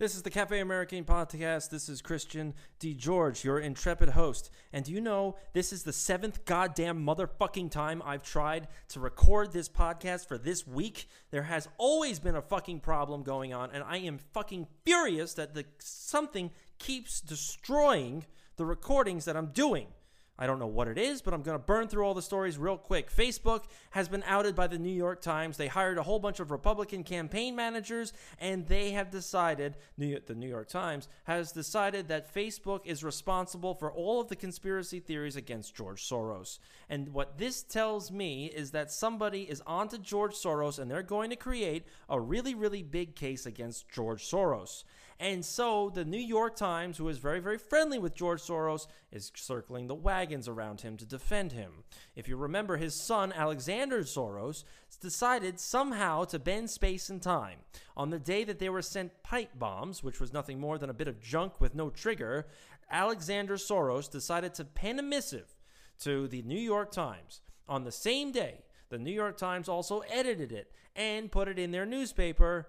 This is the Cafe American podcast. This is Christian D. George, your intrepid host. And do you know this is the seventh goddamn motherfucking time I've tried to record this podcast for this week? There has always been a fucking problem going on, and I am fucking furious that the something keeps destroying the recordings that I'm doing. I don't know what it is, but I'm going to burn through all the stories real quick. Facebook has been outed by the New York Times. They hired a whole bunch of Republican campaign managers, and they have decided, the New York Times has decided that Facebook is responsible for all of the conspiracy theories against George Soros. And what this tells me is that somebody is onto George Soros, and they're going to create a really, really big case against George Soros. And so the New York Times, who is very, very friendly with George Soros, is circling the wagons around him to defend him. If you remember, his son, Alexander Soros, decided somehow to bend space and time. On the day that they were sent pipe bombs, which was nothing more than a bit of junk with no trigger, Alexander Soros decided to pen a missive to the New York Times. On the same day, the New York Times also edited it and put it in their newspaper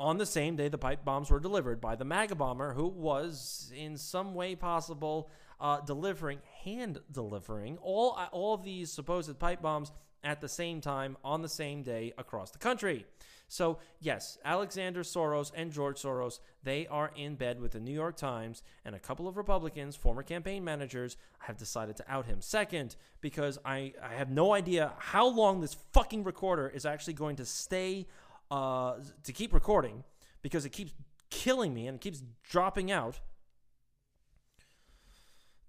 on the same day the pipe bombs were delivered by the MAGA bomber, who was in some way possible uh, delivering, hand delivering all all of these supposed pipe bombs at the same time on the same day across the country. So, yes, Alexander Soros and George Soros, they are in bed with the New York Times, and a couple of Republicans, former campaign managers, have decided to out him. Second, because I, I have no idea how long this fucking recorder is actually going to stay uh, to keep recording because it keeps killing me and it keeps dropping out.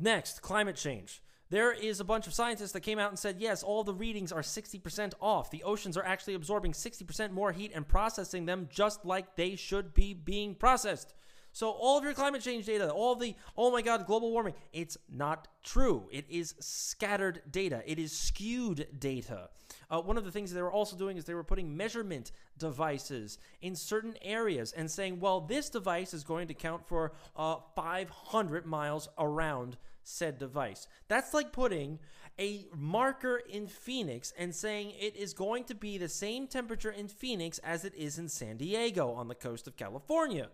Next, climate change. There is a bunch of scientists that came out and said, yes, all the readings are 60% off. The oceans are actually absorbing 60% more heat and processing them just like they should be being processed. So all of your climate change data, all the oh my god, global warming, it's not true. It is scattered data. It is skewed data. Uh, one of the things they were also doing is they were putting measurement devices in certain areas and saying, well, this device is going to count for uh, 500 miles around said device. That's like putting a marker in Phoenix and saying it is going to be the same temperature in Phoenix as it is in San Diego on the coast of California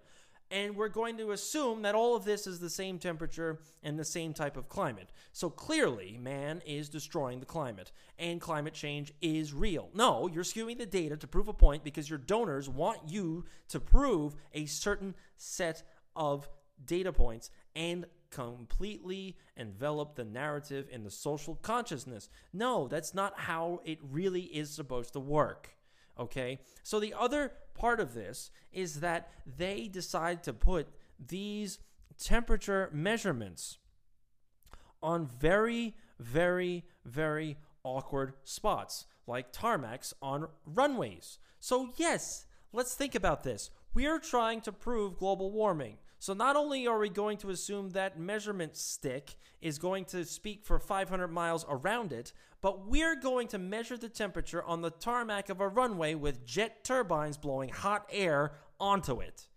and we're going to assume that all of this is the same temperature and the same type of climate. So clearly, man is destroying the climate, and climate change is real. No, you're skewing the data to prove a point because your donors want you to prove a certain set of data points and completely envelop the narrative in the social consciousness. No, that's not how it really is supposed to work. Okay? So the other part of this is that they decide to put these temperature measurements on very, very, very awkward spots, like tarmacs on runways. So, yes, let's think about this. We are trying to prove global warming. So not only are we going to assume that measurement stick is going to speak for 500 miles around it, but we're going to measure the temperature on the tarmac of a runway with jet turbines blowing hot air onto it.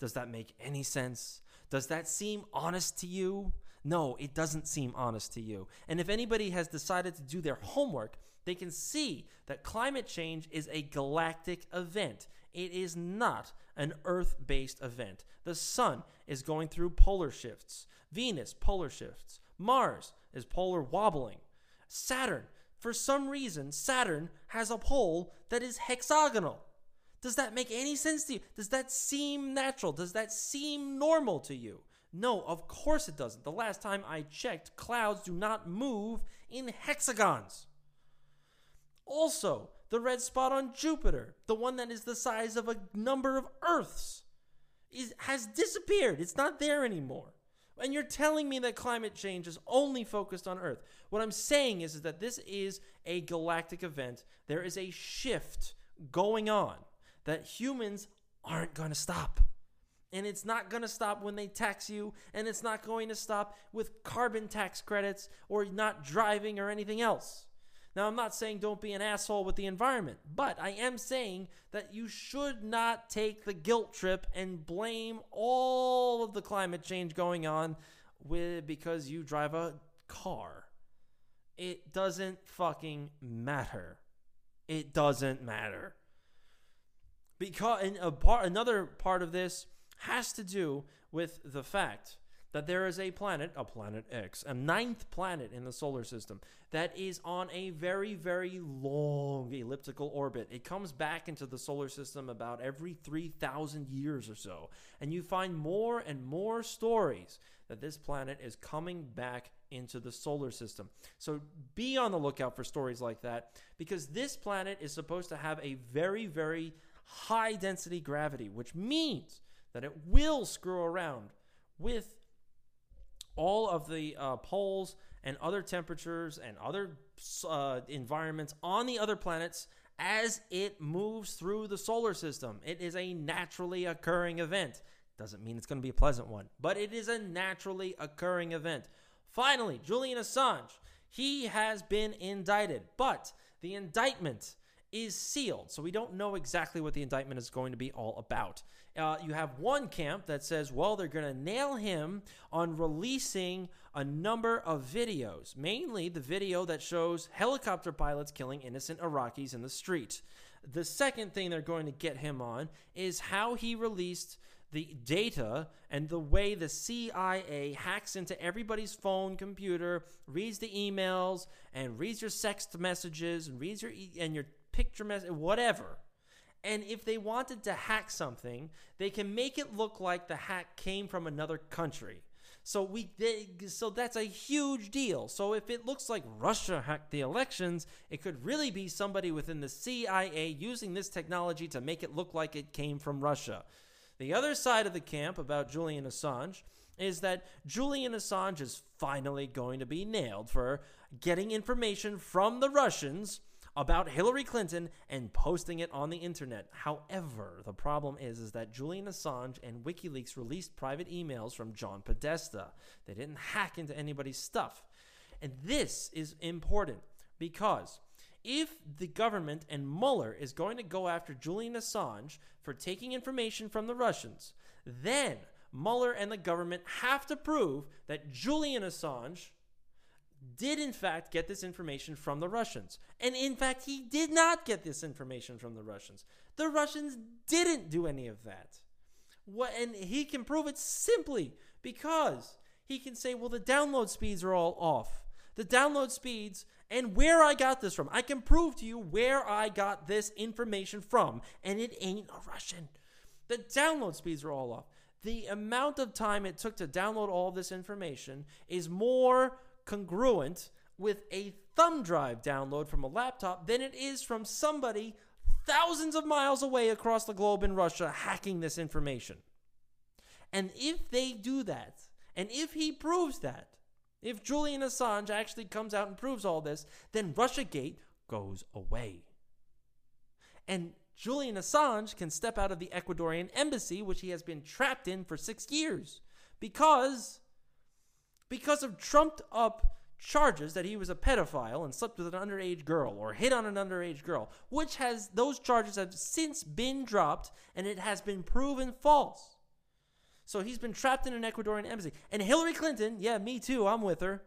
Does that make any sense? Does that seem honest to you? No, it doesn't seem honest to you. And if anybody has decided to do their homework, they can see that climate change is a galactic event. It is not an Earth based event. The Sun is going through polar shifts, Venus, polar shifts, Mars is polar wobbling. Saturn, for some reason, Saturn has a pole that is hexagonal. Does that make any sense to you? Does that seem natural? Does that seem normal to you? No, of course it doesn't. The last time I checked, clouds do not move in hexagons. Also, the red spot on Jupiter, the one that is the size of a number of Earths, is, has disappeared. It's not there anymore. And you're telling me that climate change is only focused on Earth. What I'm saying is, is that this is a galactic event. There is a shift going on that humans aren't going to stop. And it's not going to stop when they tax you, and it's not going to stop with carbon tax credits or not driving or anything else. Now, I'm not saying don't be an asshole with the environment, but I am saying that you should not take the guilt trip and blame all of the climate change going on with because you drive a car. It doesn't fucking matter. It doesn't matter. Because and a part, another part of this has to do with the fact that there is a planet, a planet X, a ninth planet in the solar system that is on a very, very long elliptical orbit. It comes back into the solar system about every 3,000 years or so. And you find more and more stories that this planet is coming back into the solar system. So be on the lookout for stories like that because this planet is supposed to have a very, very high density gravity, which means that it will screw around with all of the uh, poles and other temperatures and other uh, environments on the other planets as it moves through the solar system. It is a naturally occurring event. Doesn't mean it's going to be a pleasant one, but it is a naturally occurring event. Finally, Julian Assange, he has been indicted, but the indictment is sealed. So we don't know exactly what the indictment is going to be all about. Uh, you have one camp that says, well, they're going to nail him on releasing a number of videos, mainly the video that shows helicopter pilots killing innocent Iraqis in the street. The second thing they're going to get him on is how he released the data and the way the CIA hacks into everybody's phone, computer, reads the emails, and reads your text messages, and reads your e- and your picture message, whatever. And if they wanted to hack something, they can make it look like the hack came from another country. So we they, so that's a huge deal. So if it looks like Russia hacked the elections, it could really be somebody within the CIA using this technology to make it look like it came from Russia. The other side of the camp about Julian Assange is that Julian Assange is finally going to be nailed for getting information from the Russians about Hillary Clinton and posting it on the internet. However, the problem is, is that Julian Assange and WikiLeaks released private emails from John Podesta. They didn't hack into anybody's stuff. And this is important because if the government and Mueller is going to go after Julian Assange for taking information from the Russians, then Mueller and the government have to prove that Julian Assange did in fact get this information from the Russians. And in fact, he did not get this information from the Russians. The Russians didn't do any of that. What and he can prove it simply because he can say, well, the download speeds are all off. The download speeds and where I got this from. I can prove to you where I got this information from, and it ain't a Russian. The download speeds are all off. The amount of time it took to download all this information is more congruent with a thumb drive download from a laptop than it is from somebody thousands of miles away across the globe in Russia hacking this information. And if they do that, and if he proves that, if Julian Assange actually comes out and proves all this, then Russiagate goes away. And Julian Assange can step out of the Ecuadorian embassy, which he has been trapped in for six years, because because of trumped up charges that he was a pedophile and slept with an underage girl or hit on an underage girl, which has those charges have since been dropped and it has been proven false. So he's been trapped in an Ecuadorian embassy. And Hillary Clinton, yeah, me too, I'm with her.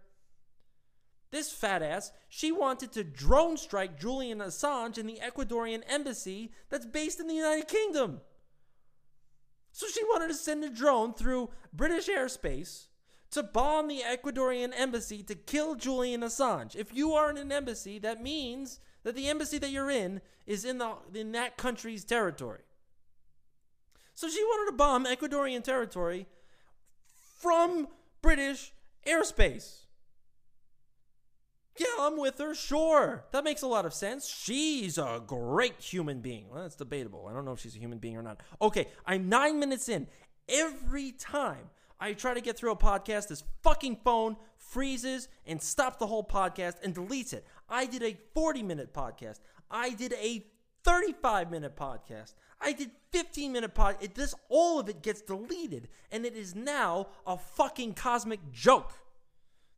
This fat ass, she wanted to drone strike Julian Assange in the Ecuadorian embassy that's based in the United Kingdom. So she wanted to send a drone through British airspace to bomb the Ecuadorian embassy to kill Julian Assange. If you are in an embassy, that means that the embassy that you're in is in the in that country's territory. So she wanted to bomb Ecuadorian territory from British airspace. Yeah, I'm with her. Sure. That makes a lot of sense. She's a great human being. Well, that's debatable. I don't know if she's a human being or not. Okay, I'm nine minutes in. Every time I try to get through a podcast, this fucking phone freezes and stops the whole podcast and deletes it. I did a 40 minute podcast. I did a 35 minute podcast. I did 15 minute pod. It, this all of it gets deleted, and it is now a fucking cosmic joke.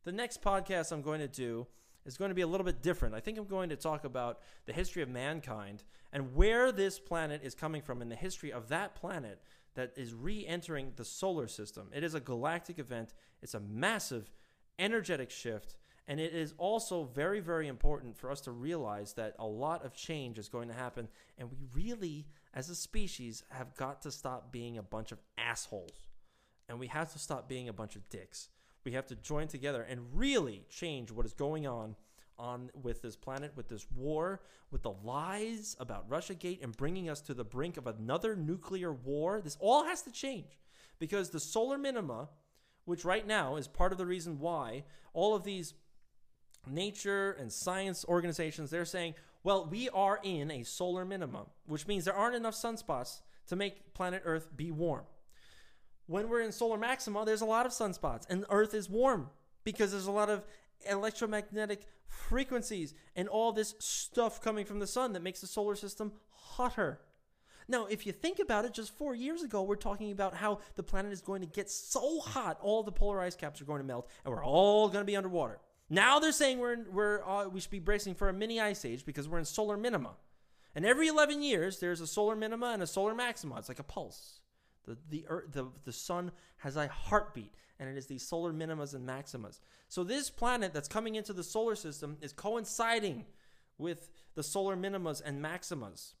The next podcast I'm going to do is going to be a little bit different. I think I'm going to talk about the history of mankind and where this planet is coming from in the history of that planet that is re entering the solar system. It is a galactic event, it's a massive energetic shift. And it is also very, very important for us to realize that a lot of change is going to happen. And we really, as a species, have got to stop being a bunch of assholes. And we have to stop being a bunch of dicks. We have to join together and really change what is going on on with this planet, with this war, with the lies about Russiagate and bringing us to the brink of another nuclear war. This all has to change because the solar minima, which right now is part of the reason why all of these nature and science organizations they're saying, well, we are in a solar minimum, which means there aren't enough sunspots to make planet Earth be warm. When we're in solar maxima, there's a lot of sunspots, and Earth is warm because there's a lot of electromagnetic frequencies and all this stuff coming from the sun that makes the solar system hotter. Now, if you think about it, just four years ago, we're talking about how the planet is going to get so hot, all the polar ice caps are going to melt, and we're all going to be underwater. Now they're saying we're, in, we're uh, we should be bracing for a mini ice age because we're in solar minima. And every 11 years, there's a solar minima and a solar maxima. It's like a pulse. The, the, earth, the, the sun has a heartbeat, and it is these solar minimas and maximas. So, this planet that's coming into the solar system is coinciding with the solar minimas and maximas.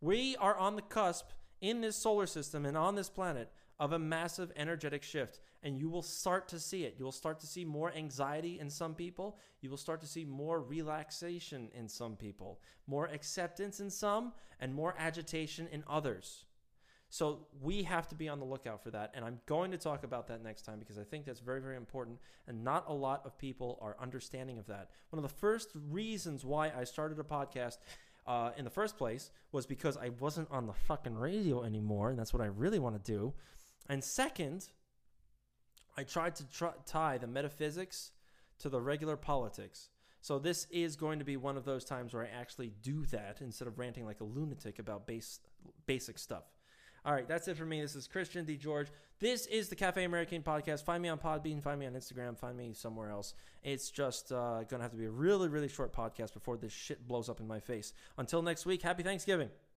We are on the cusp in this solar system and on this planet of a massive energetic shift. And you will start to see it. You will start to see more anxiety in some people. You will start to see more relaxation in some people, more acceptance in some, and more agitation in others. So we have to be on the lookout for that. And I'm going to talk about that next time because I think that's very, very important. And not a lot of people are understanding of that. One of the first reasons why I started a podcast uh, in the first place was because I wasn't on the fucking radio anymore. And that's what I really want to do. And second, I tried to try, tie the metaphysics to the regular politics. So this is going to be one of those times where I actually do that instead of ranting like a lunatic about base basic stuff. All right, that's it for me. This is Christian D. George. This is the Cafe American podcast. Find me on Podbean, find me on Instagram, find me somewhere else. It's just uh, going to have to be a really, really short podcast before this shit blows up in my face. Until next week, happy Thanksgiving.